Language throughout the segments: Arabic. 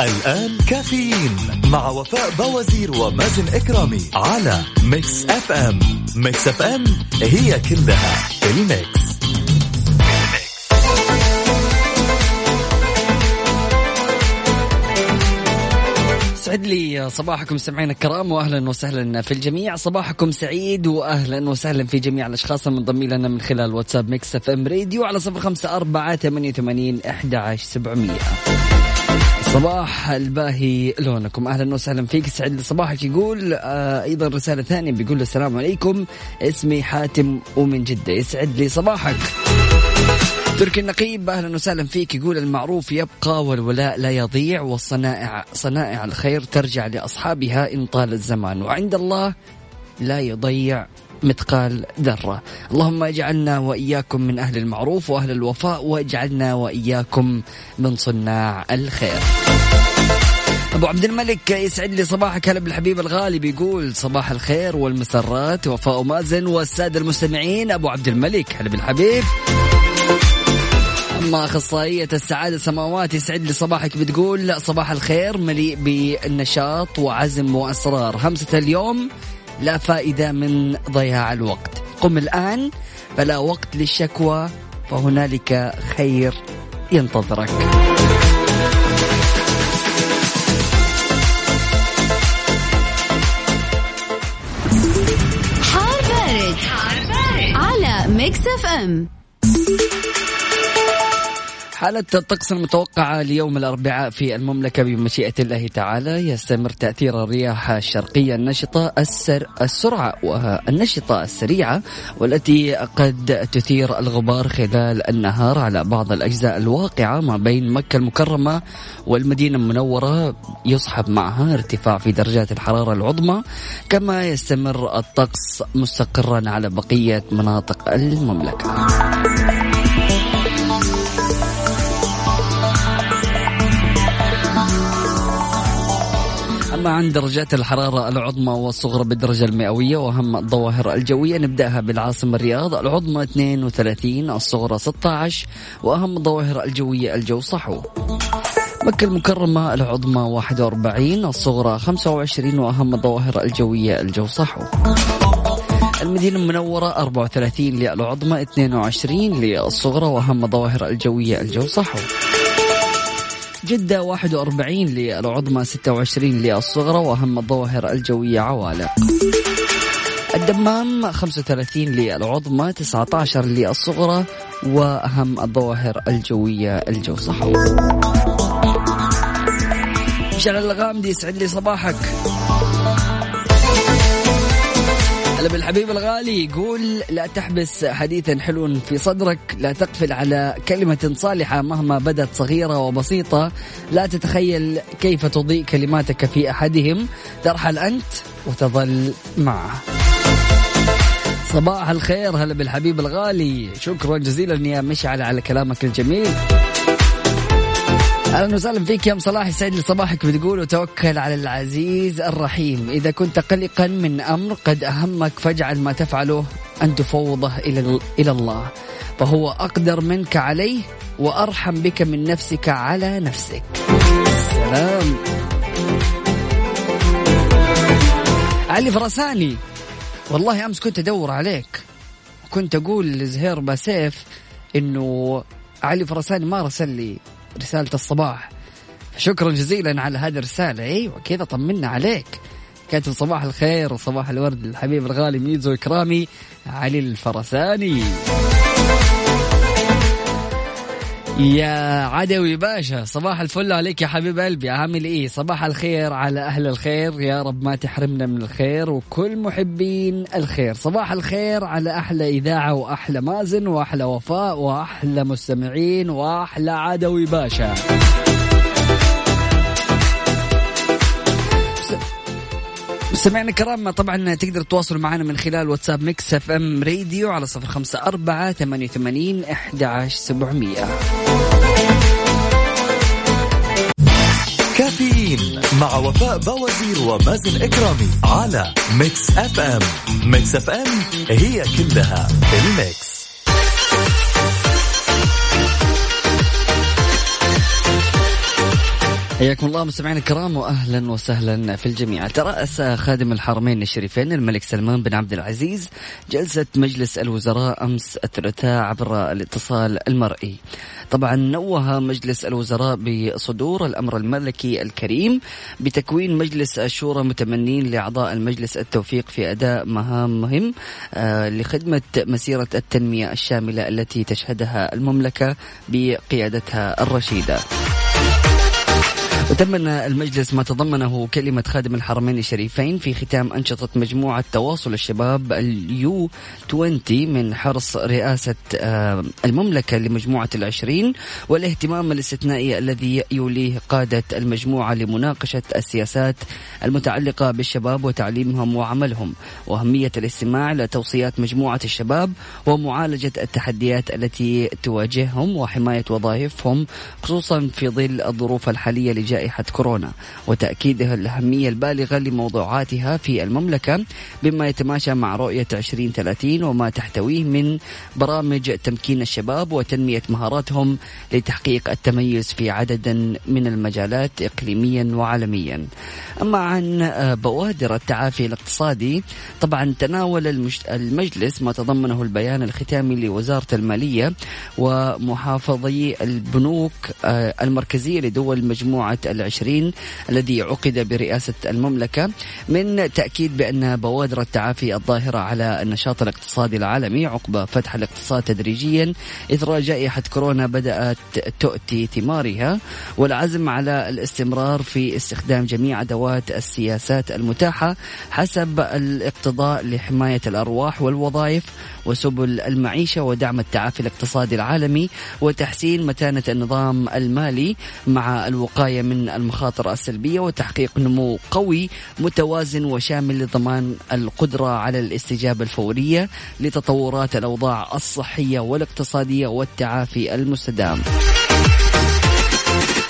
الآن كافيين مع وفاء بوازير ومازن إكرامي على Mix FM. Mix FM هي كلها ال mix. يسعد لي صباحكم مستمعينا الكرام واهلا وسهلا في الجميع. صباحكم سعيد واهلا وسهلا في جميع الأشخاص المنضمين لنا من خلال واتساب Mix FM Radio على صفر خمسة أربعة ثمانية وثمانين أحد عشر سبعمية. صباح الباهي لونكم. أهلا وسهلا فيك. سعد لي صباحك يقول آه أيضا رسالة ثانية بيقول السلام عليكم. اسمي حاتم ومن جدة. يسعد لي صباحك. تركي النقيب أهلا وسهلا فيك. يقول المعروف يبقى والولاء لا يضيع والصنائع صنائع الخير ترجع لأصحابها إن طال الزمان. وعند الله لا يضيع مثقال ذرة. اللهم اجعلنا وإياكم من أهل المعروف وأهل الوفاء واجعلنا وإياكم من صناع الخير. أبو عبد الملك يسعد لي صباحك. هلا بالحبيب الغالي بيقول صباح الخير والمسرات وفاء مازن والسادة المستمعين. أبو عبد الملك هلا بالحبيب. أما أخصائية السعادة سماوات يسعد لي صباحك. بتقول صباح الخير مليء بالنشاط وعزم وأسرار. همسة اليوم لا فائدة من ضياع الوقت قم الآن فلا وقت للشكوى فهنالك خير ينتظرك حار بارد, حار بارد. على Mix FM حالة الطقس المتوقعة ليوم الأربعاء في المملكة بمشيئة الله تعالى يستمر تأثير الرياح الشرقية النشطة السر السرعة والنشطة السريعة والتي قد تثير الغبار خلال النهار على بعض الأجزاء الواقعة ما بين مكة المكرمة والمدينة المنورة يصحب معها ارتفاع في درجات الحرارة العظمى كما يستمر الطقس مستقرا على بقية مناطق المملكة. أما عن درجات الحرارة العظمى والصغرى بالدرجة المئوية وأهم الظواهر الجوية. نبدأها بالعاصمة الرياض العظمى 32 الصغرى 16 وأهم الظواهر الجوية الجو صحو. مكة المكرمة العظمى 41 الصغرى 25 وأهم الظواهر الجوية الجو صحو. المدينة المنورة 34 للعظمى 22 للصغرى وأهم الظواهر الجوية الجو صحو. جدة 41 للعظمى 26 للصغرى وأهم الظواهر الجوية عوالق الدمام 35 للعظمى 19 للصغرى وأهم الظواهر الجوية الجو صحو مشعل الغامدي يسعد لي صباحك. هلا بالحبيب الغالي. يقول لا تحبس حديثا حلو في صدرك لا تقفل على كلمة صالحة مهما بدت صغيرة وبسيطة. لا تتخيل كيف تضيء كلماتك في أحدهم ترحل أنت وتظل معه. صباح الخير هلا بالحبيب الغالي. شكرا جزيلا يا مشعل على كلامك الجميل. أهلا وسهلا فيك يا أم صلاح. يسعد لي صباحك بتقول وتوكل على العزيز الرحيم. إذا كنت قلقا من أمر قد أهمك فاجعل ما تفعله أن تفوضه إلى إلى الله. فهو أقدر منك عليه وأرحم بك من نفسك على نفسك. سلام. علي فرساني والله أمس كنت أدور عليك. كنت أقول لزهير باسيف إنه علي فرساني ما رسل لي رسالة الصباح. شكرا جزيلا على هذه الرسالة. أيوه كذا طمنا عليك. كاتب صباح الخير وصباح الورد الحبيب الغالي ميزو إكرامي علي الفرساني. يا عدوي باشا صباح الفل عليك يا حبيب قلبي عامل إيه؟ صباح الخير على أهل الخير يا رب ما تحرمنا من الخير وكل محبين الخير. صباح الخير على أحلى إذاعة وأحلى مازن وأحلى وفاء وأحلى مستمعين وأحلى عدوي باشا. سمعنا كرام طبعا تقدر تتواصلوا معنا من خلال واتساب Mix FM راديو على صفر خمسة أربعة ثمانية وثمانين أحد عشر سبعمية. كافيين مع وفاء بوازير ومازن إكرامي على Mix FM. Mix FM هي كلها ال mix. حياكم الله مستمعينا الكرام واهلا وسهلا في الجميع. ترأس خادم الحرمين الشريفين الملك سلمان بن عبد العزيز جلسة مجلس الوزراء أمس الثلاثاء عبر الاتصال المرئي. طبعا نوه مجلس الوزراء بصدور الأمر الملكي الكريم بتكوين مجلس الشورى متمنين لأعضاء المجلس التوفيق في أداء مهامهم آه، لخدمة مسيرة التنمية الشاملة التي تشهدها المملكة بقيادتها الرشيدة. وتمن المجلس ما تضمنه كلمة خادم الحرمين الشريفين في ختام أنشطة مجموعة تواصل الشباب اليو 20 من حرص رئاسة آه، المملكة لمجموعة العشرين والاهتمام الاستثنائي الذي يوليه قادة المجموعة لمناقشة السياسات المتعلقة بالشباب وتعليمهم وعملهم وأهمية الاستماع لتوصيات مجموعة الشباب ومعالجة التحديات التي تواجههم وحماية وظائفهم خصوصا في ظل الظروف الحالية لجائحة جائحة كورونا وتأكيدها الأهمية البالغة لموضوعاتها في المملكة بما يتماشى مع رؤية 2030 وما تحتويه من برامج تمكين الشباب وتنمية مهاراتهم لتحقيق التميز في عدد من المجالات إقليميا وعالميا. أما عن بوادر التعافي الاقتصادي طبعا تناول المجلس ما تضمنه البيان الختامي لوزارة المالية ومحافظي البنوك آه، المركزية لدول مجموعة العشرين الذي عقد برئاسة المملكة من تأكيد بأن بوادر التعافي الظاهرة على النشاط الاقتصادي العالمي عقب فتح الاقتصاد تدريجيا إثر جائحة كورونا بدأت تؤتي ثمارها والعزم على الاستمرار في استخدام جميع أدوات السياسات المتاحة حسب الاقتضاء لحماية الأرواح والوظائف وسبل المعيشة ودعم التعافي الاقتصادي العالمي وتحسين متانة النظام المالي مع الوقاية من من المخاطر السلبية وتحقيق نمو قوي متوازن وشامل لضمان القدرة على الاستجابة الفورية لتطورات الأوضاع الصحية والاقتصادية والتعافي المستدام.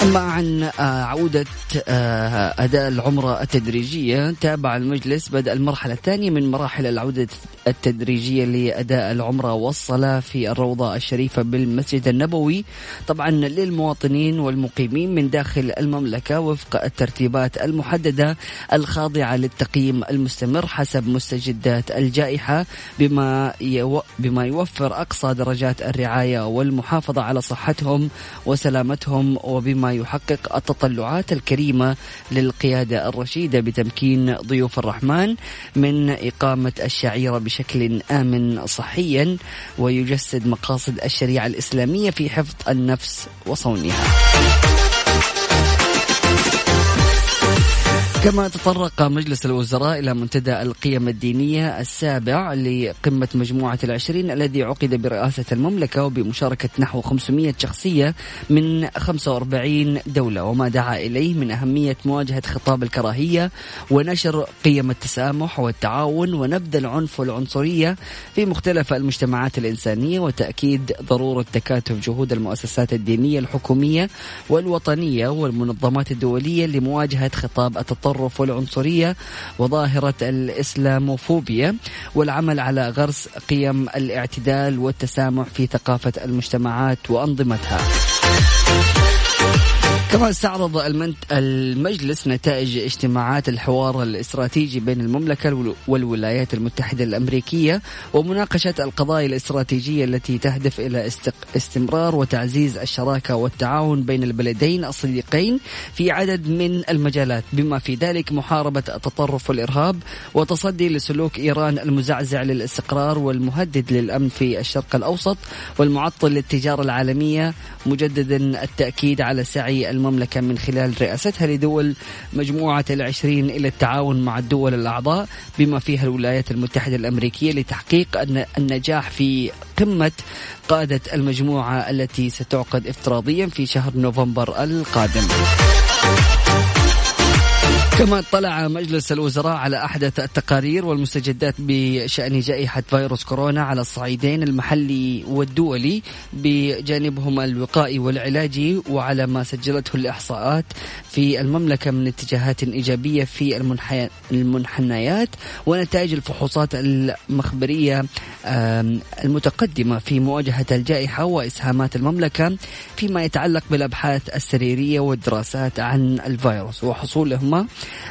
أما عن آه، عودة آه، أداء العمرة التدريجية. تابع المجلس بدء المرحلة الثانية من مراحل العودة التدريجية لأداء العمرة والصلاة في الروضة الشريفة بالمسجد النبوي. طبعا للمواطنين والمقيمين من داخل المملكة وفق الترتيبات المحددة الخاضعة للتقييم المستمر حسب مستجدات الجائحة بما بما يوفر أقصى درجات الرعاية والمحافظة على صحتهم وسلامتهم وبما يحقق التطلعات الكريمة للقيادة الرشيدة بتمكين ضيوف الرحمن من إقامة الشعيرة بشكل آمن صحيا ويجسد مقاصد الشريعة الإسلامية في حفظ النفس وصونها. كما تطرق مجلس الوزراء إلى منتدى القيم الدينية السابع لقمة مجموعة العشرين الذي عقد برئاسة المملكة وبمشاركة نحو 500 شخصية من 45 دولة وما دعا إليه من أهمية مواجهة خطاب الكراهية ونشر قيم التسامح والتعاون ونبذ العنف والعنصرية في مختلف المجتمعات الإنسانية وتأكيد ضرورة تكاتف جهود المؤسسات الدينية الحكومية والوطنية والمنظمات الدولية لمواجهة خطاب التطرف التطرف والعنصرية وظاهرة الإسلاموفوبيا والعمل على غرس قيم الاعتدال والتسامح في ثقافة المجتمعات وأنظمتها. كما استعرض المجلس نتائج اجتماعات الحوار الاستراتيجي بين المملكة والولايات المتحدة الأمريكية ومناقشة القضايا الاستراتيجية التي تهدف إلى استمرار وتعزيز الشراكة والتعاون بين البلدين الصديقين في عدد من المجالات بما في ذلك محاربة التطرف والإرهاب وتصدي لسلوك إيران المزعزع للاستقرار والمهدد للأمن في الشرق الأوسط والمعطل للتجارة العالمية مجددا التأكيد على سعي المملكة من خلال رئاستها لدول مجموعة العشرين إلى التعاون مع الدول الأعضاء بما فيها الولايات المتحدة الأمريكية لتحقيق النجاح في قمة قادة المجموعة التي ستعقد افتراضيا في شهر نوفمبر القادم. كما اطلع مجلس الوزراء على أحدث التقارير والمستجدات بشأن جائحة فيروس كورونا على الصعيدين المحلي والدولي بجانبهم الوقائي والعلاجي وعلى ما سجلته الإحصاءات في المملكة من اتجاهات إيجابية في المنحنيات ونتائج الفحوصات المخبرية المتقدمة في مواجهة الجائحة وإسهامات المملكة فيما يتعلق بالأبحاث السريرية والدراسات عن الفيروس وحصولهما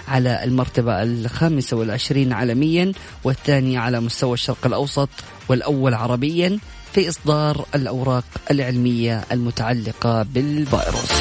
على المرتبة الخامسة والعشرين عالميا والثانية على مستوى الشرق الأوسط والأول عربيا في إصدار الأوراق العلمية المتعلقة بالفيروس.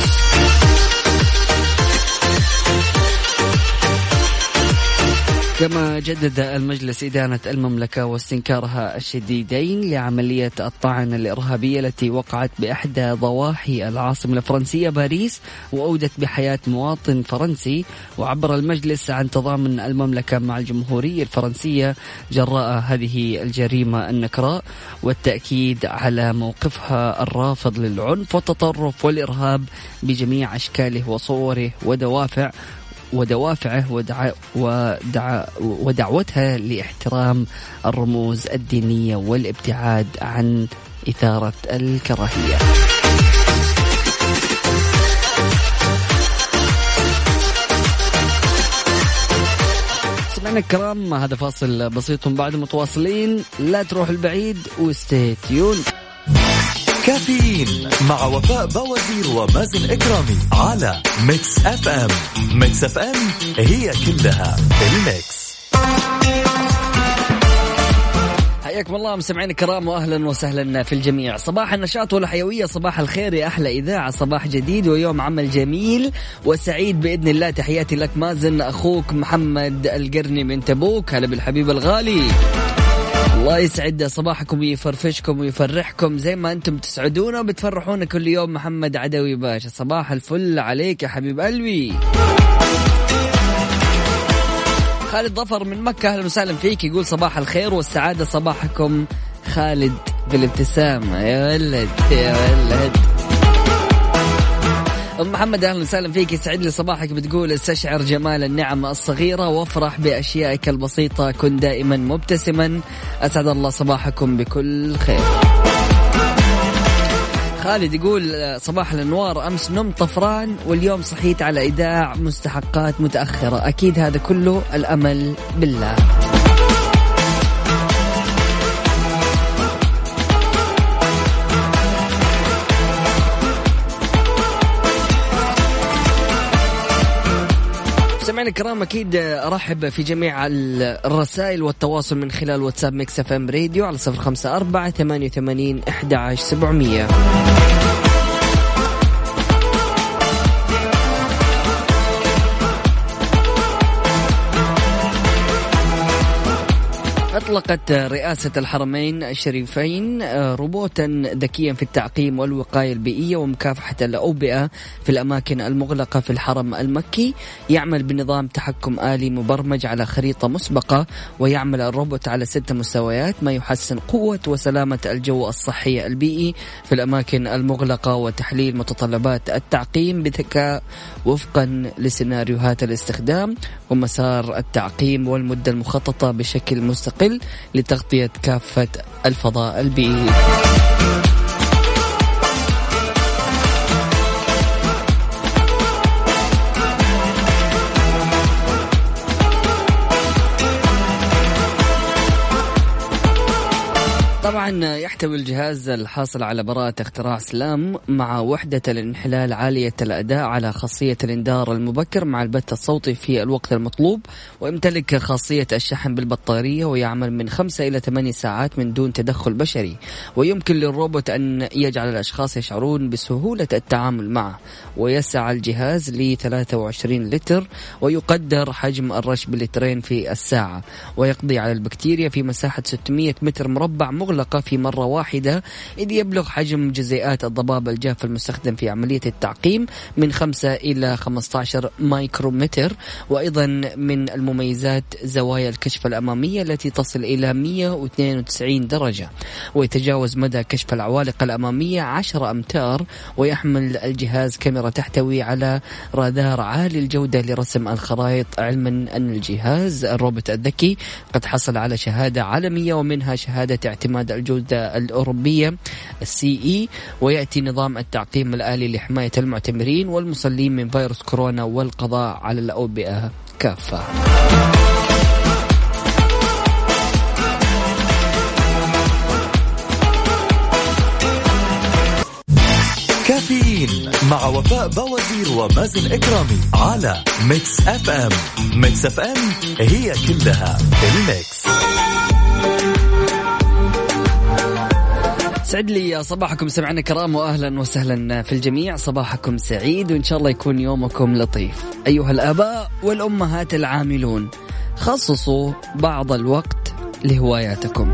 كما جدد المجلس إدانة المملكة واستنكارها الشديدين لعملية الطعن الإرهابية التي وقعت بإحدى ضواحي العاصمة الفرنسية باريس وأودت بحياة مواطن فرنسي. وعبر المجلس عن تضامن المملكة مع الجمهورية الفرنسية جراء هذه الجريمة النكراء والتأكيد على موقفها الرافض للعنف والتطرف والإرهاب بجميع أشكاله وصوره ودوافع ودوافعه ودع... ودع... ودعوتها لاحترام الرموز الدينية والابتعاد عن إثارة الكراهية. سمعنا الكرام هذا فاصل بسيط. بعد متواصلين لا تروح البعيد و stay tuned كافيين مع وفاء بوازير ومازن إكرامي على Mix FM. Mix FM هي كلها ال mix. حياكم الله مستمعينا الكرام واهلا وسهلا في الجميع. صباح النشاط والحيوية صباح الخير يا أحلى إذاعة صباح جديد ويوم عمل جميل. وسعيد بإذن الله تحياتي لك مازن أخوك محمد القرني من تبوك. هلا بالحبيب الغالي. الله يسعد صباحكم ويفرفشكم ويفرحكم. زي ما أنتم تسعدونا وبتفرحونا كل يوم محمد عدوي باشا. صباح الفل عليك يا حبيب قلبي. خالد ظفر من مكة أهلا وسهلا فيك. يقول صباح الخير والسعادة صباحكم. خالد بالابتسامة. يا ولد يا ولد. أم محمد أهلا وسهلا فيك. يسعد لي صباحك بتقول استشعر جمال النعم الصغيرة وافرح بأشيائك البسيطة. كن دائما مبتسما. أسعد الله صباحكم بكل خير. خالد يقول صباح الأنوار أمس نمت طفران واليوم صحيت على إيداع مستحقات متأخرة. أكيد هذا كله الأمل بالله. مستمعينا الكرام أكيد أرحب في جميع الرسائل والتواصل من خلال واتساب Mix FM راديو على 054 88 11700 أطلقت رئاسة الحرمين الشريفين روبوتا ذكيا في التعقيم والوقاية البيئية ومكافحة الأوبئة في الأماكن المغلقة في الحرم المكي. يعمل بنظام تحكم آلي مبرمج على خريطة مسبقة ويعمل الروبوت على ست مستويات ما يحسن قوة وسلامة الجو الصحي البيئي في الأماكن المغلقة وتحليل متطلبات التعقيم بذكاء وفقا لسيناريوهات الاستخدام ومسار التعقيم والمدة المخططة بشكل مستقل. لتغطية كافة الفضاء البيئي يحتوي الجهاز الحاصل على براءة اختراع سلام مع وحدة الانحلال عالية الأداء على خاصية الإنذار المبكر مع البث الصوتي في الوقت المطلوب ويمتلك خاصية الشحن بالبطارية ويعمل من خمسة إلى ثمانية ساعات من دون تدخل بشري ويمكن للروبوت أن يجعل الأشخاص يشعرون بسهولة التعامل معه. ويسع الجهاز ل 23 لتر ويقدر حجم الرش بلترين في الساعة ويقضي على البكتيريا في مساحة 600 متر مربع مغلق في مرة واحدة إذ يبلغ حجم جزيئات الضباب الجاف المستخدم في عملية التعقيم من 5 إلى 15 مايكرومتر وأيضا من المميزات زوايا الكشف الأمامية التي تصل إلى 192 درجة ويتجاوز مدى كشف العوالق الأمامية 10 أمتار ويحمل الجهاز كاميرا تحتوي على رادار عالي الجودة لرسم الخرائط علما أن الجهاز الروبوت الذكي قد حصل على شهادة عالمية ومنها شهادة اعتماد الجودة الأوروبية ال CE ويأتي نظام التعقيم الآلي لحماية المعتمرين والمصلين من فيروس كورونا والقضاء على الأوبئة كافة. كافيين مع وفاء بوازير ومازن إكرامي على Mix FM. Mix FM هي كلها ال mix. سعد لي صباحكم سمعنا كرام واهلا وسهلا في الجميع. صباحكم سعيد وإن شاء الله يكون يومكم لطيف. أيها الآباء والأمهات العاملون خصصوا بعض الوقت لهواياتكم.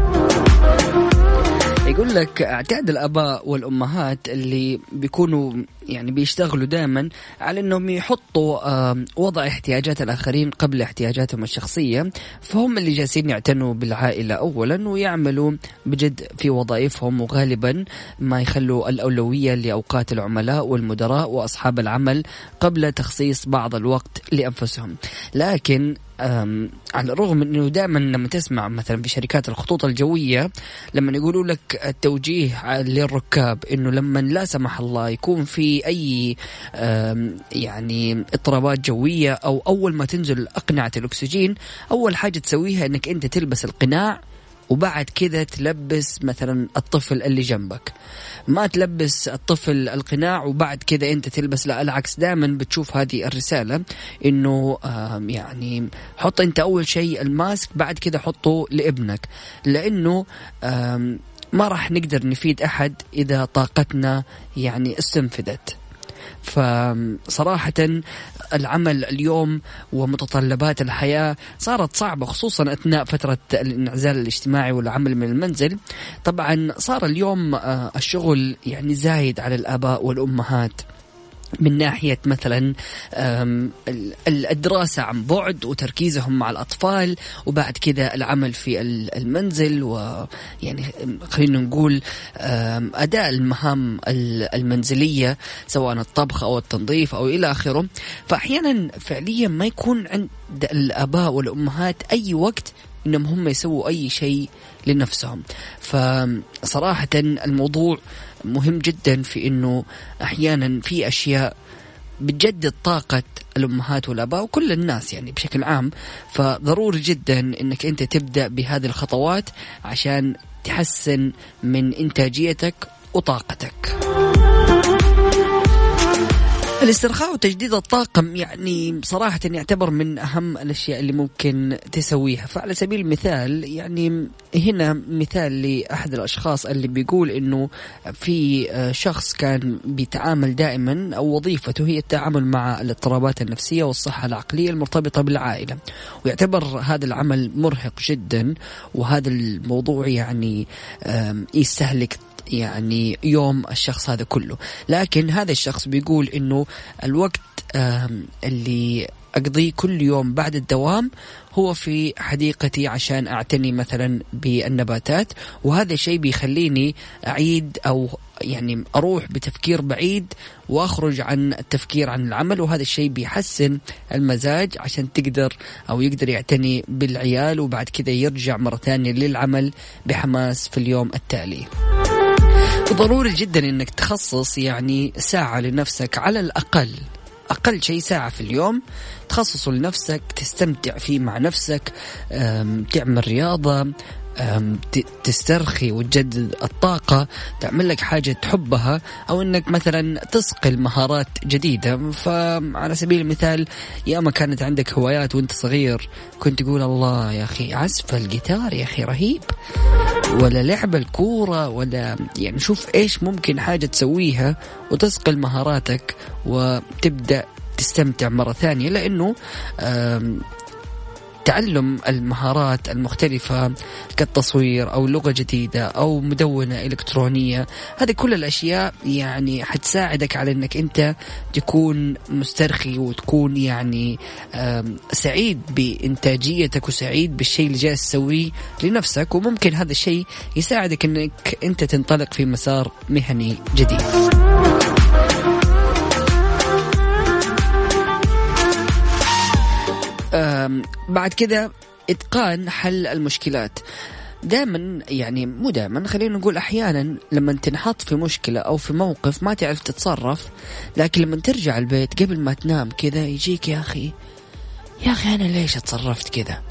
يقول لك أعتاد الآباء والأمهات اللي بيكونوا يعني بيشتغلوا دائما على إنهم يحطوا وضع احتياجات الآخرين قبل احتياجاتهم الشخصية فهم اللي جالسين يعتنوا بالعائلة اولا ويعملوا بجد في وظائفهم وغالبا ما يخلوا الأولوية لأوقات العملاء والمدراء وأصحاب العمل قبل تخصيص بعض الوقت لأنفسهم. لكن على الرغم من إنه دائما لما تسمع مثلا في شركات الخطوط الجوية لما يقولوا لك التوجيه للركاب إنه لما لا سمح الله يكون في أي أم، يعني اضطرابات جوية أو أول ما تنزل أقنعة الأكسجين أول حاجة تسويها إنك أنت تلبس القناع وبعد كذا تلبس مثلا الطفل اللي جنبك. ما تلبس الطفل القناع وبعد كذا أنت تلبس لا العكس دائما بتشوف هذه الرسالة إنه يعني حط أنت أول شيء الماسك بعد كذا حطه لابنك. لأنه ما راح نقدر نفيد أحد إذا طاقتنا يعني استنفدت. فصراحة العمل اليوم ومتطلبات الحياة صارت صعبة خصوصا أثناء فترة الانعزال الاجتماعي والعمل من المنزل. طبعا صار اليوم آه، الشغل يعني زايد على الآباء والأمهات. من ناحية مثلا الدراسة عن بعد وتركيزهم مع الأطفال وبعد كذا العمل في ال- المنزل ويعني خلينا نقول أداء المهام ال- المنزلية سواء الطبخ أو التنظيف أو إلى آخره. فأحيانا فعليا ما يكون عند الآباء والأمهات أي وقت إنهم هم يسووا أي شيء لنفسهم. فصراحه الموضوع مهم جدا في إنه أحيانا في أشياء بتجدد طاقة الأمهات والآباء وكل الناس يعني بشكل عام. فضروري جدا أنك أنت تبدأ بهذه الخطوات عشان تحسن من إنتاجيتك وطاقتك. الاسترخاء وتجديد الطاقة يعني صراحة يعتبر من أهم الأشياء اللي ممكن تسويها. فعلى سبيل المثال يعني هنا مثال لأحد الأشخاص اللي بيقول أنه في شخص كان بيتعامل دائما أو وظيفته هي التعامل مع الاضطرابات النفسية والصحة العقلية المرتبطة بالعائلة. ويعتبر هذا العمل مرهق جدا وهذا الموضوع يعني يستهلك يعني يوم الشخص هذا كله. لكن هذا الشخص بيقول إنه الوقت اللي أقضيه كل يوم بعد الدوام هو في حديقتي عشان أعتني مثلا بالنباتات وهذا الشيء بيخليني أعيد أو يعني أروح بتفكير بعيد وأخرج عن التفكير عن العمل وهذا الشيء بيحسن المزاج عشان تقدر أو يقدر يعتني بالعيال وبعد كذا يرجع مرة ثانية للعمل بحماس في اليوم التالي. وضروري جدا إنك تخصص يعني ساعة لنفسك على الأقل أقل شيء ساعة في اليوم تخصصه لنفسك تستمتع فيه مع نفسك تعمل رياضة تسترخي وتجدد الطاقة تعمل لك حاجة تحبها أو أنك مثلا تصقل مهارات جديدة. فعلى سبيل المثال يا ما كانت عندك هوايات وأنت صغير كنت تقول الله يا أخي عزف الجيتار يا أخي رهيب. ولا لعب الكورة ولا يعني شوف إيش ممكن حاجة تسويها وتصقل مهاراتك وتبدأ تستمتع مرة ثانية. لأنه تعلم المهارات المختلفة كالتصوير أو لغة جديدة أو مدونة إلكترونية. هذه كل الأشياء يعني حتساعدك على أنك أنت تكون مسترخي وتكون يعني سعيد بإنتاجيتك وسعيد بالشيء اللي جالس تسويه لنفسك. وممكن هذا الشيء يساعدك أنك أنت تنطلق في مسار مهني جديد. بعد كذا إتقان حل المشكلات. دائما يعني مو دائما خلينا نقول أحيانا لما تنحط في مشكلة أو في موقف ما تعرف تتصرف لكن لما ترجع البيت قبل ما تنام كذا يجيك يا أخي يا أخي أنا ليش اتصرفت كذا؟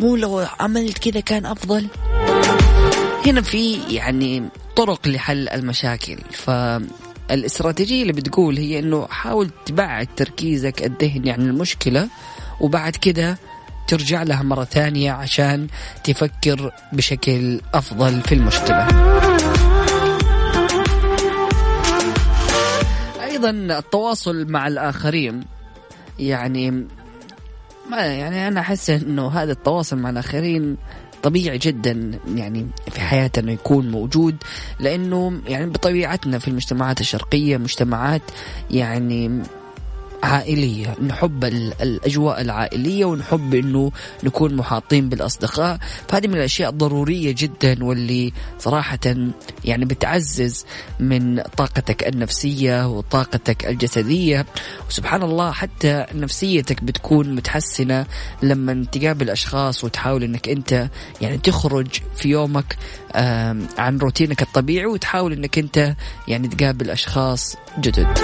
مو لو عملت كذا كان أفضل؟ هنا في يعني طرق لحل المشاكل. فالاستراتيجية اللي بتقول هي إنه حاول تبعد تركيزك الذهني عن المشكلة وبعد كده ترجع لها مرة ثانية عشان تفكر بشكل أفضل في المشكلة أيضا التواصل مع الآخرين يعني ما يعني أنا أحس أنه هذا التواصل مع الآخرين طبيعي جدا يعني في حياتنا إنه يكون موجود لأنه يعني بطبيعتنا في المجتمعات الشرقية مجتمعات يعني عائلية. نحب الأجواء العائلية ونحب أنه نكون محاطين بالأصدقاء. فهذه من الأشياء الضرورية جدا واللي صراحة يعني بتعزز من طاقتك النفسية وطاقتك الجسدية. وسبحان الله حتى نفسيتك بتكون متحسنة لما تقابل أشخاص وتحاول أنك أنت يعني تخرج في يومك عن روتينك الطبيعي وتحاول أنك أنت يعني تقابل أشخاص جدد.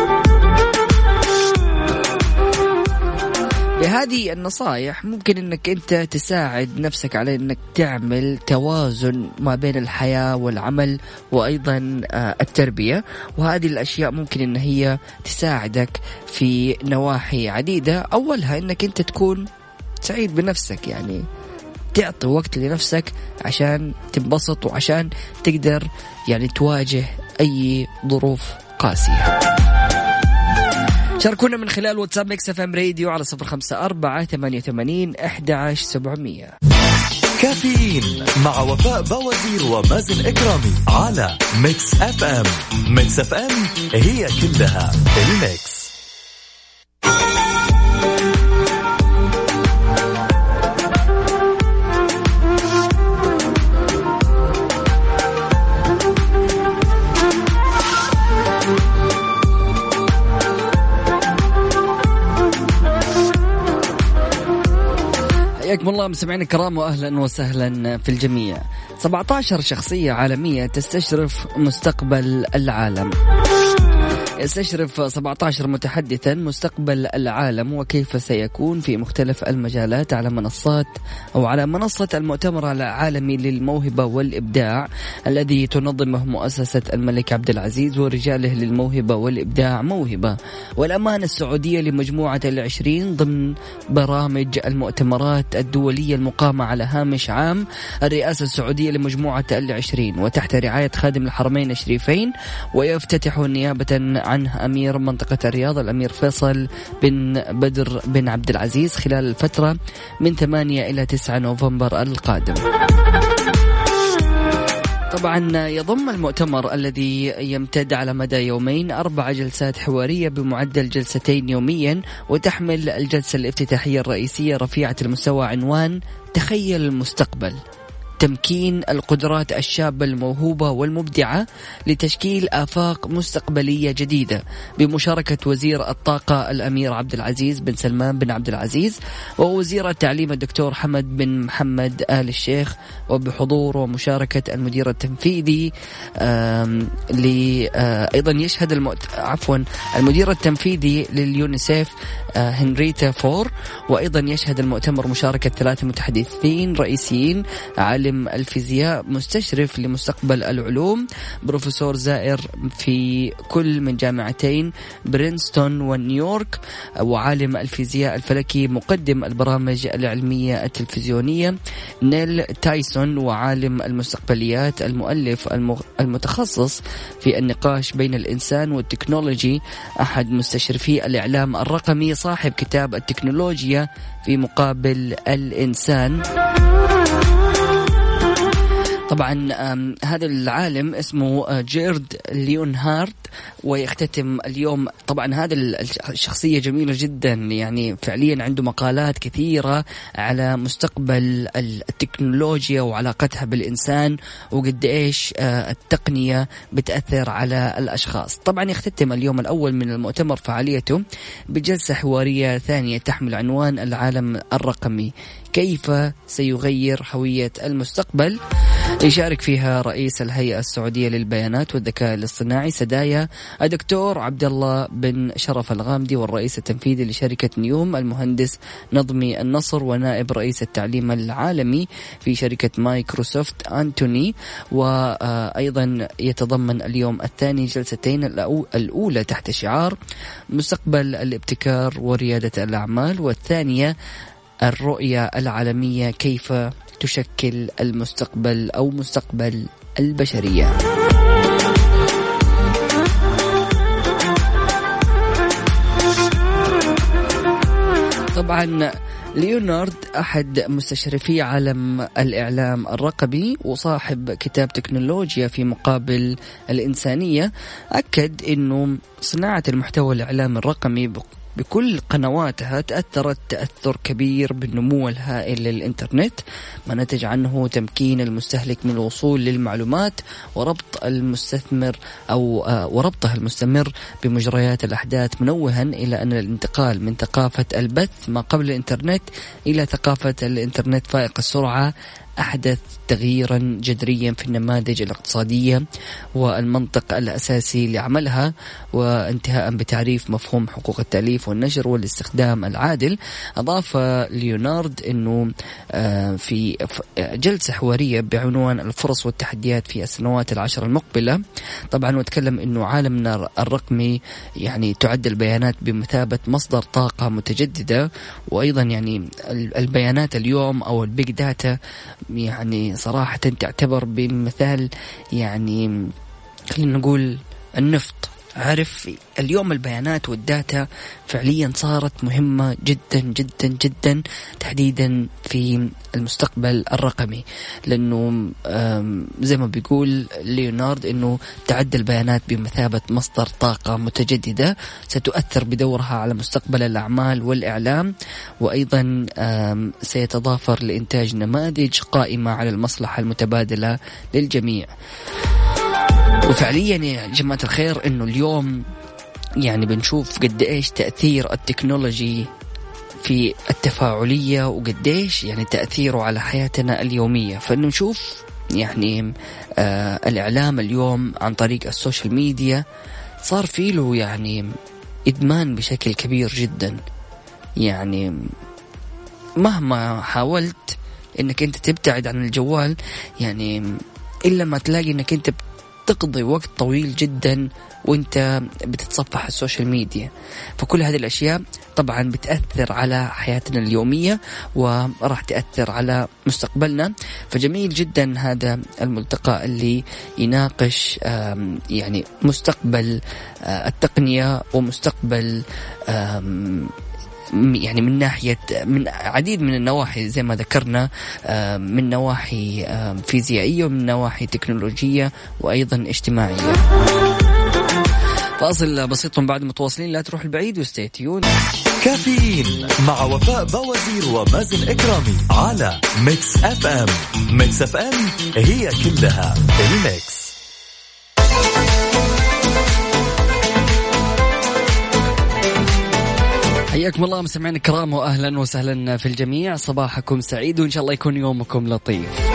بهذه النصائح ممكن إنك أنت تساعد نفسك على إنك تعمل توازن ما بين الحياة والعمل وأيضا آه، التربية. وهذه الأشياء ممكن إن هي تساعدك في نواحي عديدة. أولها إنك أنت تكون سعيد بنفسك يعني تعطي وقت لنفسك عشان تنبسط وعشان تقدر يعني تواجه أي ظروف قاسية. شاركونا من خلال واتساب Mix FM راديو على صفر خمسة أربعة ثمانية وثمانين أحد سبعمية. كافيين مع وفاء بوازير ومازن إكرامي على Mix FM. Mix FM هي كلها ال mix. حياكم الله مستمعينا الكرام واهلا وسهلا في الجميع. 17 شخصية عالمية تستشرف مستقبل العالم. يستشرف 17 متحدثا مستقبل العالم وكيف سيكون في مختلف المجالات على منصات أو على منصة المؤتمر العالمي للموهبة والإبداع الذي تنظمه مؤسسة الملك عبد العزيز ورجاله للموهبة والإبداع موهبة. والأمانة السعودية لمجموعة العشرين ضمن برامج المؤتمرات الدولية المقامة على هامش عام. الرئاسة السعودية لمجموعة العشرين وتحت رعاية خادم الحرمين الشريفين ويفتتح نيابة عنه أمير منطقة الرياض الأمير فيصل بن بدر بن عبد العزيز خلال الفترة من 8 إلى 9 نوفمبر القادم. طبعا يضم المؤتمر الذي يمتد على مدى يومين أربع جلسات حوارية بمعدل جلستين يوميا وتحمل الجلسة الافتتاحية الرئيسية رفيعة المستوى عنوان تخيل المستقبل تمكين القدرات الشابة الموهوبة والمبدعة لتشكيل آفاق مستقبلية جديدة بمشاركة وزير الطاقة الأمير عبد العزيز بن سلمان بن عبد العزيز ووزير التعليم الدكتور حمد بن محمد آل الشيخ وبحضور ومشاركة المدير التنفيذي أيضا يشهد المؤت... عفوا المدير التنفيذي لليونيسيف آه، هنريتا فور وأيضا يشهد المؤتمر مشاركة ثلاثة متحدثين رئيسيين عالم عالم الفيزياء مستشرف لمستقبل العلوم بروفيسور زائر في كل من جامعتين برينستون ونيويورك وعالم الفيزياء الفلكي مقدم البرامج العلمية التلفزيونية نيل تايسون وعالم المستقبليات المؤلف المتخصص في النقاش بين الإنسان والتكنولوجي أحد مستشرفي الإعلام الرقمي صاحب كتاب التكنولوجيا في مقابل الإنسان. طبعا هذا العالم اسمه آه، جيرد ليونهارد ويختتم اليوم. طبعا هذا الشخصية جميلة جدا يعني فعليا عنده مقالات كثيرة على مستقبل التكنولوجيا وعلاقتها بالإنسان وقد إيش آه، التقنية بتأثر على الأشخاص. طبعا يختتم اليوم الأول من المؤتمر فعاليته بجلسة حوارية ثانية تحمل عنوان العالم الرقمي. كيف سيغير هوية المستقبل؟ يشارك فيها رئيس الهيئة السعودية للبيانات والذكاء الاصطناعي سدايا الدكتور عبد الله بن شرف الغامدي والرئيس التنفيذي لشركة نيوم المهندس نظمي النصر ونائب رئيس التعليم العالمي في شركة مايكروسوفت أنتوني. وأيضا يتضمن اليوم الثاني جلستين الأولى تحت شعار مستقبل الابتكار وريادة الأعمال والثانية الرؤية العالمية كيف تشكل المستقبل أو مستقبل البشرية. طبعا ليونارد أحد مستشرفي عالم الإعلام الرقمي وصاحب كتاب تكنولوجيا في مقابل الإنسانية أكد أنه صناعة المحتوى الإعلامي الرقمي بكل قنواتها تأثرت تأثر كبير بالنمو الهائل للإنترنت ما نتج عنه تمكين المستهلك من الوصول للمعلومات وربط المستثمر أو آه، وربطها المستمر بمجريات الأحداث منوها إلى أن الانتقال من ثقافة البث ما قبل الإنترنت إلى ثقافة الإنترنت فائق السرعة أحدث تغييرا جذريا في النماذج الاقتصادية والمنطق الأساسي لعملها وانتهاء بتعريف مفهوم حقوق التأليف والنشر والاستخدام العادل. أضاف ليونارد أنه آه، في جلسة حوارية بعنوان الفرص والتحديات في السنوات العشر المقبلة. طبعا وتكلم أنه عالمنا الرقمي يعني تعد البيانات بمثابة مصدر طاقة متجددة وأيضا يعني البيانات اليوم أو ال big data يعني صراحة تعتبر بمثال يعني خلينا نقول النفط. عارف اليوم البيانات وال data فعليا صارت مهمة جدا جدا جدا تحديدا في المستقبل الرقمي. لأنه زي ما بيقول ليونارد أنه تعد البيانات بمثابة مصدر طاقة متجددة ستؤثر بدورها على مستقبل الأعمال والإعلام. وأيضا سيتضافر لإنتاج نماذج قائمة على المصلحة المتبادلة للجميع. وفعليا يا جماعة الخير إنه اليوم يعني بنشوف قد إيش تأثير التكنولوجي في التفاعلية وقد إيش يعني تأثيره على حياتنا اليومية. فإنه نشوف يعني آه الإعلام اليوم عن طريق ال social media صار في له يعني إدمان بشكل كبير جدا. يعني مهما حاولت إنك أنت تبتعد عن الجوال يعني إلا ما تلاقي إنك أنت تقضي وقت طويل جدا وانت بتتصفح السوشيال ميديا. فكل هذه الأشياء طبعا بتأثر على حياتنا اليومية وراح تأثر على مستقبلنا. فجميل جدا هذا الملتقى اللي يناقش يعني مستقبل آه، التقنية ومستقبل يعني من ناحية من عديد من النواحي زي ما ذكرنا من نواحي فيزيائية ومن نواحي تكنولوجية وأيضا اجتماعية. فاصل بسيط بعد متواصلين لا تروح البعيد و stay tuned كافيين مع وفاء بوازير ومازن إكرامي على Mix FM Mix FM هي كلها ال Mix حياكم الله مستمعينا الكرام واهلا وسهلا في الجميع. صباحكم سعيد وإن شاء الله يكون يومكم لطيف.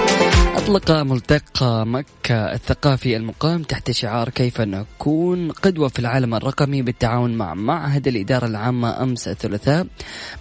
أطلق ملتقى مكة الثقافي المقام تحت شعار كيف نكون؟ قدوة في العالم الرقمي بالتعاون مع معهد الإدارة العامة أمس الثلاثاء.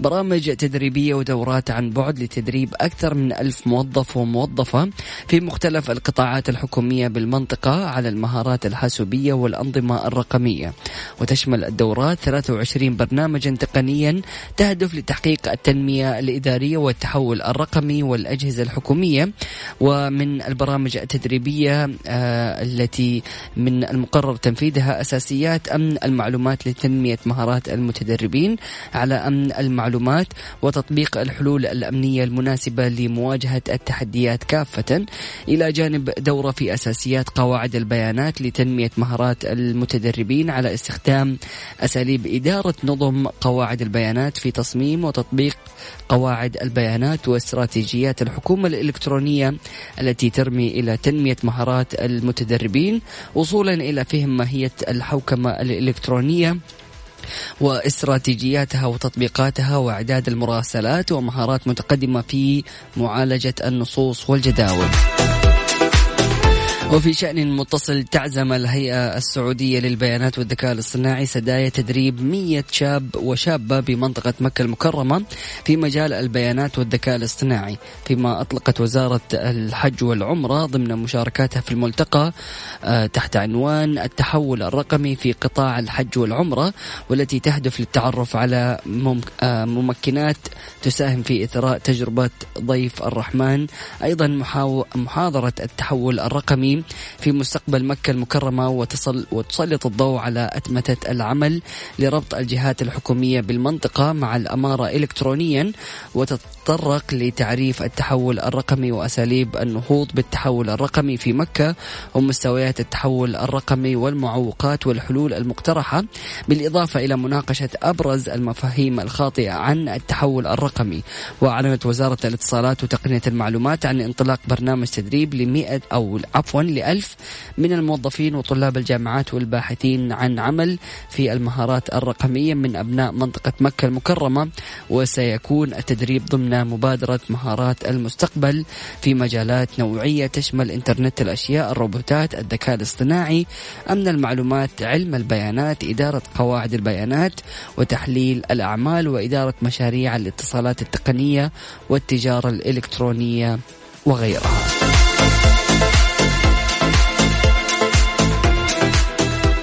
برامج تدريبية ودورات عن بعد لتدريب أكثر من ألف موظف وموظفة في مختلف القطاعات الحكومية بالمنطقة على المهارات الحاسوبية والأنظمة الرقمية. وتشمل الدورات 23 برنامجا تقنيا تهدف لتحقيق التنمية الإدارية والتحول الرقمي والأجهزة الحكومية. ومن البرامج التدريبية آه، التي من المقرر تنفيذها أساسيات أمن المعلومات لتنمية مهارات المتدربين على أمن المعلومات وتطبيق الحلول الأمنية المناسبة لمواجهة التحديات كافة. إلى جانب دورة في أساسيات قواعد البيانات لتنمية مهارات المتدربين على استخدام أساليب إدارة نظم قواعد البيانات في تصميم وتطبيق قواعد البيانات واستراتيجيات الحكومة الإلكترونية التي ترمي إلى تنمية مهارات المتدربين وصولا إلى فهم ماهية الحوكمة الإلكترونية واستراتيجياتها وتطبيقاتها وإعداد المراسلات ومهارات متقدمة في معالجة النصوص والجداول. وفي شأن متصل تعزم الهيئة السعودية للبيانات والذكاء الاصطناعي سدايا تدريب 100 شاب وشابة بمنطقة مكة المكرمة في مجال البيانات والذكاء الاصطناعي فيما أطلقت وزارة الحج والعمرة ضمن مشاركاتها في الملتقى آه، تحت عنوان التحول الرقمي في قطاع الحج والعمرة والتي تهدف للتعرف على آه، ممكنات تساهم في إثراء تجربة ضيف الرحمن. أيضا محاضرة التحول الرقمي في مستقبل مكة المكرمة وتصل وتسلط الضوء على أتمتة العمل لربط الجهات الحكومية بالمنطقة مع الأمارة إلكترونيا وتتطرق لتعريف التحول الرقمي وأساليب النهوض بالتحول الرقمي في مكة ومستويات التحول الرقمي والمعوقات والحلول المقترحة بالإضافة إلى مناقشة أبرز المفاهيم الخاطئة عن التحول الرقمي. وأعلنت وزارة الاتصالات وتقنية المعلومات عن انطلاق برنامج تدريب لمئة أو عفوا لألف من الموظفين وطلاب الجامعات والباحثين عن عمل في المهارات الرقمية من أبناء منطقة مكة المكرمة وسيكون التدريب ضمن مبادرة مهارات المستقبل في مجالات نوعية تشمل إنترنت الأشياء الروبوتات الذكاء الاصطناعي أمن المعلومات علم البيانات إدارة قواعد البيانات وتحليل الأعمال وإدارة مشاريع الاتصالات التقنية والتجارة الإلكترونية وغيرها.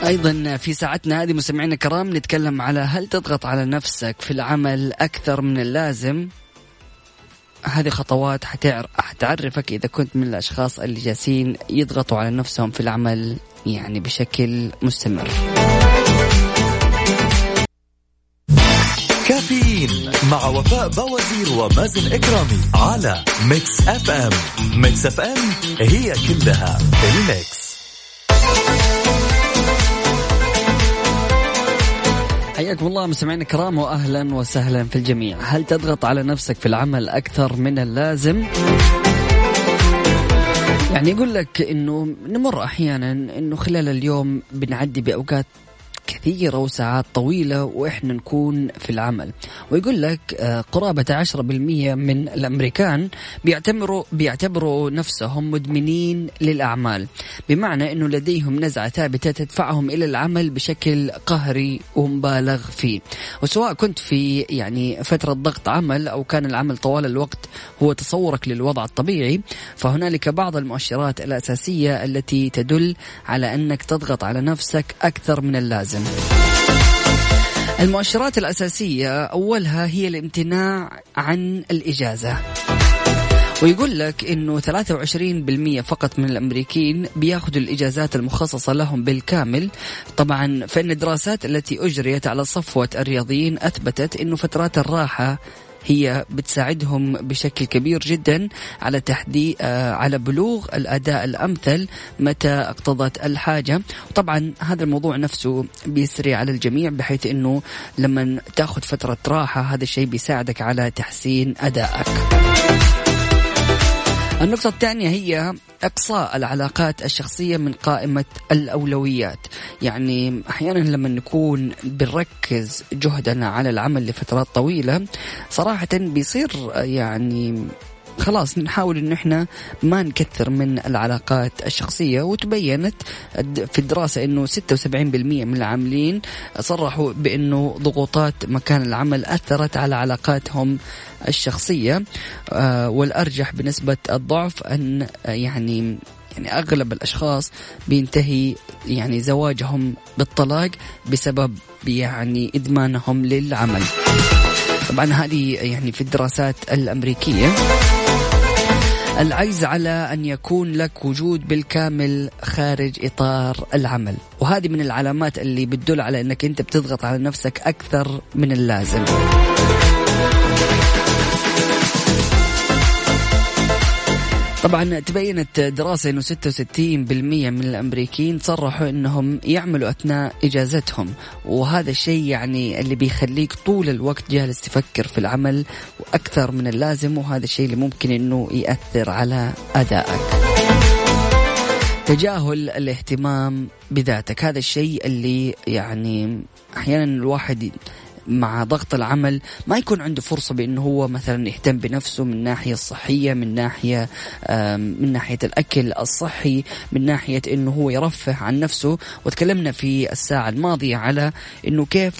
أيضا في ساعتنا هذه مستمعينا الكرام نتكلم على هل تضغط على نفسك في العمل أكثر من اللازم؟ هذه خطوات حتعرفك إذا كنت من الأشخاص اللي جالسين يضغطوا على نفسهم في العمل يعني بشكل مستمر. كافيين مع وفاء بوازير ومازن إكرامي على Mix FM Mix FM هي كلها ال Mix حياكم الله مستمعينا الكرام واهلا وسهلا في الجميع، هل تضغط على نفسك في العمل أكثر من اللازم؟ يعني يقول لك إنه نمر أحيانا إنه خلال اليوم بنعدي بأوقات كثيرة وساعات طويلة وإحنا نكون في العمل. ويقول لك آه، قرابة 10% من الأمريكان بيعتبروا, بيعتبروا نفسهم مدمنين للأعمال. بمعنى أنه لديهم نزعة ثابتة تدفعهم إلى العمل بشكل قهري ومبالغ فيه. وسواء كنت في يعني فترة ضغط عمل أو كان العمل طوال الوقت هو تصورك للوضع الطبيعي فهنالك بعض المؤشرات الأساسية التي تدل على أنك تضغط على نفسك أكثر من اللازم. لازم المؤشرات الأساسية أولها هي الامتناع عن الإجازة. ويقول لك إنه 23% فقط من الأمريكيين بياخذوا الإجازات المخصصة لهم بالكامل. طبعا فإن الدراسات التي أجريت على صفوة الرياضيين أثبتت إنه فترات الراحة هي بتساعدهم بشكل كبير جدا على تحديد آه، على بلوغ الأداء الأمثل متى اقتضت الحاجة. وطبعا هذا الموضوع نفسه بيسري على الجميع بحيث إنه لما تأخذ فترة راحة هذا الشيء بيساعدك على تحسين أدائك. النقطة الثانية هي إقصاء العلاقات الشخصية من قائمة الأولويات. يعني أحيانا لما نكون بنركز جهدنا على العمل لفترات طويلة صراحة بيصير يعني خلاص نحاول انه إحنا ما نكثر من العلاقات الشخصية وتبينت في الدراسة إنه 76% من العاملين صرحوا بإنه ضغوطات مكان العمل أثرت على علاقاتهم الشخصية آه، والأرجح بنسبة الضعف أن يعني يعني أغلب الأشخاص بينتهي يعني زواجهم بالطلاق بسبب يعني إدمانهم للعمل. طبعا هذه يعني في الدراسات الأمريكية العجز على أن يكون لك وجود بالكامل خارج إطار العمل. وهذه من العلامات اللي بتدل على إنك أنت بتضغط على نفسك أكثر من اللازم. طبعا تبينت دراسة أنه 66% من الأمريكيين صرحوا أنهم يعملوا أثناء إجازتهم وهذا الشيء يعني اللي بيخليك طول الوقت جالس تفكر في العمل وأكثر من اللازم وهذا الشيء اللي ممكن أنه يأثر على أدائك. تجاهل الاهتمام بذاتك هذا الشيء اللي يعني أحيانا الواحد مع ضغط العمل ما يكون عنده فرصة بأنه هو مثلا يهتم بنفسه من ناحية الصحية من ناحية من ناحية الأكل الصحي من ناحية أنه هو يرفه عن نفسه. وتكلمنا في الساعة الماضية على أنه كيف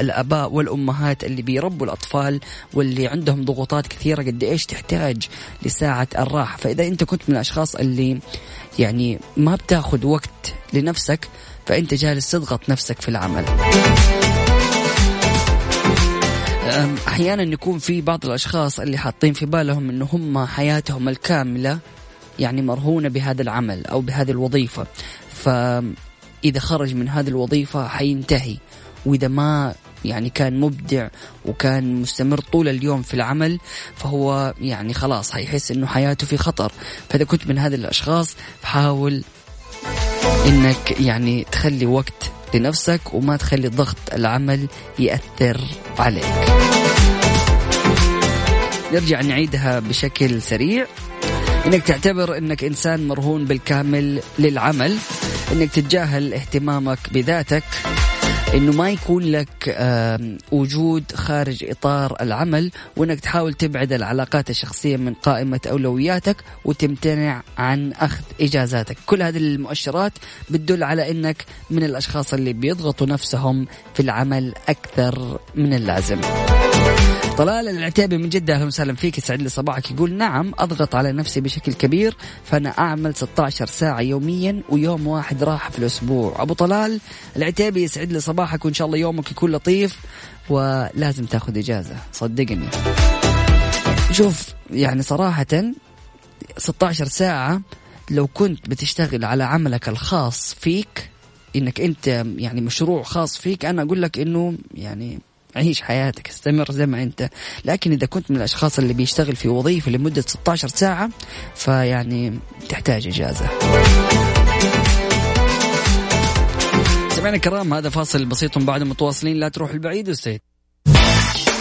الآباء والأمهات اللي بيربوا الأطفال واللي عندهم ضغوطات كثيرة قد إيش تحتاج لساعة الراحة. فإذا أنت كنت من الأشخاص اللي يعني ما بتاخذ وقت لنفسك فأنت جالس تضغط نفسك في العمل. أحيانا يكون في بعض الأشخاص اللي حاطين في بالهم إنه هم حياتهم الكاملة يعني مرهونة بهذا العمل أو بهذه الوظيفة. فاذا خرج من هذه الوظيفة حينتهي. وإذا ما يعني كان مبدع وكان مستمر طول اليوم في العمل فهو يعني خلاص حيحس إنه حياته في خطر. فإذا كنت من هذه الأشخاص حاول إنك يعني تخلي وقت لنفسك وما تخلي ضغط العمل يأثر عليك. نرجع نعيدها بشكل سريع. إنك تعتبر إنك إنسان مرهون بالكامل للعمل إنك تتجاهل اهتمامك بذاتك إنه ما يكون لك وجود خارج إطار العمل وإنك تحاول تبعد العلاقات الشخصية من قائمة أولوياتك وتمتنع عن أخذ إجازاتك، كل هذه المؤشرات بتدل على إنك من الأشخاص اللي بيضغطوا نفسهم في العمل أكثر من اللازم. طلال العتيبي من جدة أهلا وسهلا فيك يسعد لي صباحك. يقول نعم أضغط على نفسي بشكل كبير فأنا أعمل 16 ساعة يوميا ويوم واحد راحة في الأسبوع. أبو طلال العتيبي يسعد لي صباحك وإن شاء الله يومك يكون لطيف ولازم تأخذ إجازة. صدقني. شوف يعني صراحة 16 ساعة لو كنت بتشتغل على عملك الخاص فيك إنك أنت يعني مشروع خاص فيك أنا أقول لك إنه يعني عيش حياتك استمر زي ما انت. لكن إذا كنت من الأشخاص اللي بيشتغل في وظيفة لمدة 16 ساعة فيعني تحتاج إجازة. سمعنا الكرام هذا فاصل بسيط بعد متواصلين. لا تروح البعيد واستيت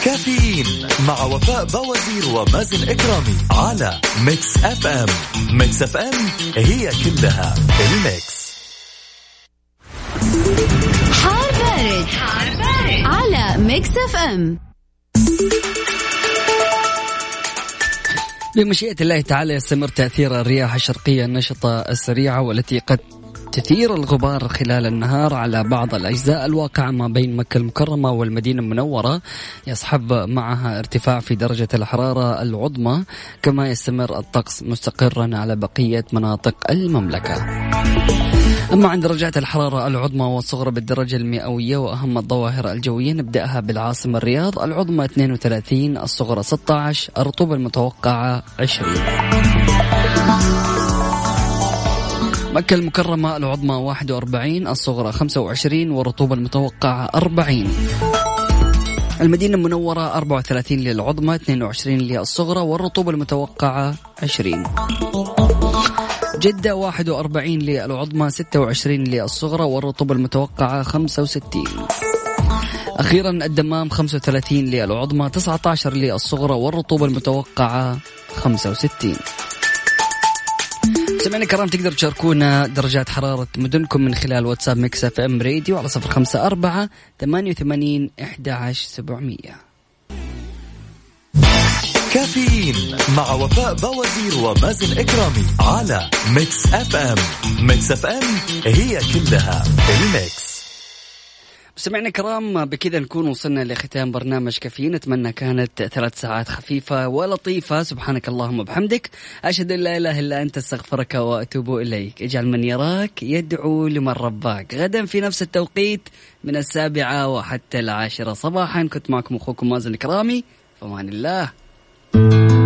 كافيين مع وفاء بوازير ومازن إكرامي على Mix FM. Mix FM هي كلها ال Mix. حار بارد, حار بارد. على Mix FM بمشيئة الله تعالى يستمر تأثير الرياح الشرقية النشطة السريعة والتي قد تثير الغبار خلال النهار على بعض الأجزاء الواقعة ما بين مكة المكرمة والمدينة المنورة يصحب معها ارتفاع في درجة الحرارة العظمى كما يستمر الطقس مستقرا على بقية مناطق المملكة أما عند درجات الحرارة العظمى والصغرى بالدرجة المئوية وأهم الظواهر الجوية نبدأها بالعاصمة الرياض العظمى 32 الصغرى 16 الرطوبة المتوقعة 20 مكة المكرمة العظمى 41 الصغرى 25 والرطوبة المتوقعة 40 المدينة المنورة 34 للعظمى 22 للصغرى والرطوبة المتوقعة 20 جدة 41 للعظمى 26 للصغرى والرطوبة المتوقعة 65 أخيرا الدمام 35 للعظمى 19 للصغرى والرطوبة المتوقعة 65 سمعنا الكرام تقدر تشاركونا درجات حرارة مدنكم من خلال واتساب Mix FM Radio على صفر خمسة أربعة ثمانية وثمانين إحدى عشر سبعمية. كافيين مع وفاء بوازير ومازن إكرامي على Mix FM. Mix FM هي كلها ال Mix. مستمعينا الكرام بكذا نكون وصلنا لختام برنامج كافيين. أتمنى كانت ثلاث ساعات خفيفة ولطيفة. سبحانك اللهم وبحمدك. أشهد أن لا إله إلا أنت أستغفرك وأتوب إليك. اجعل من يراك يدعو لمن رباك. غدا في نفس التوقيت من السابعة وحتى العاشرة. صباحا كنت معكم أخوكم مازن الكرامي فمان الله. Thank you.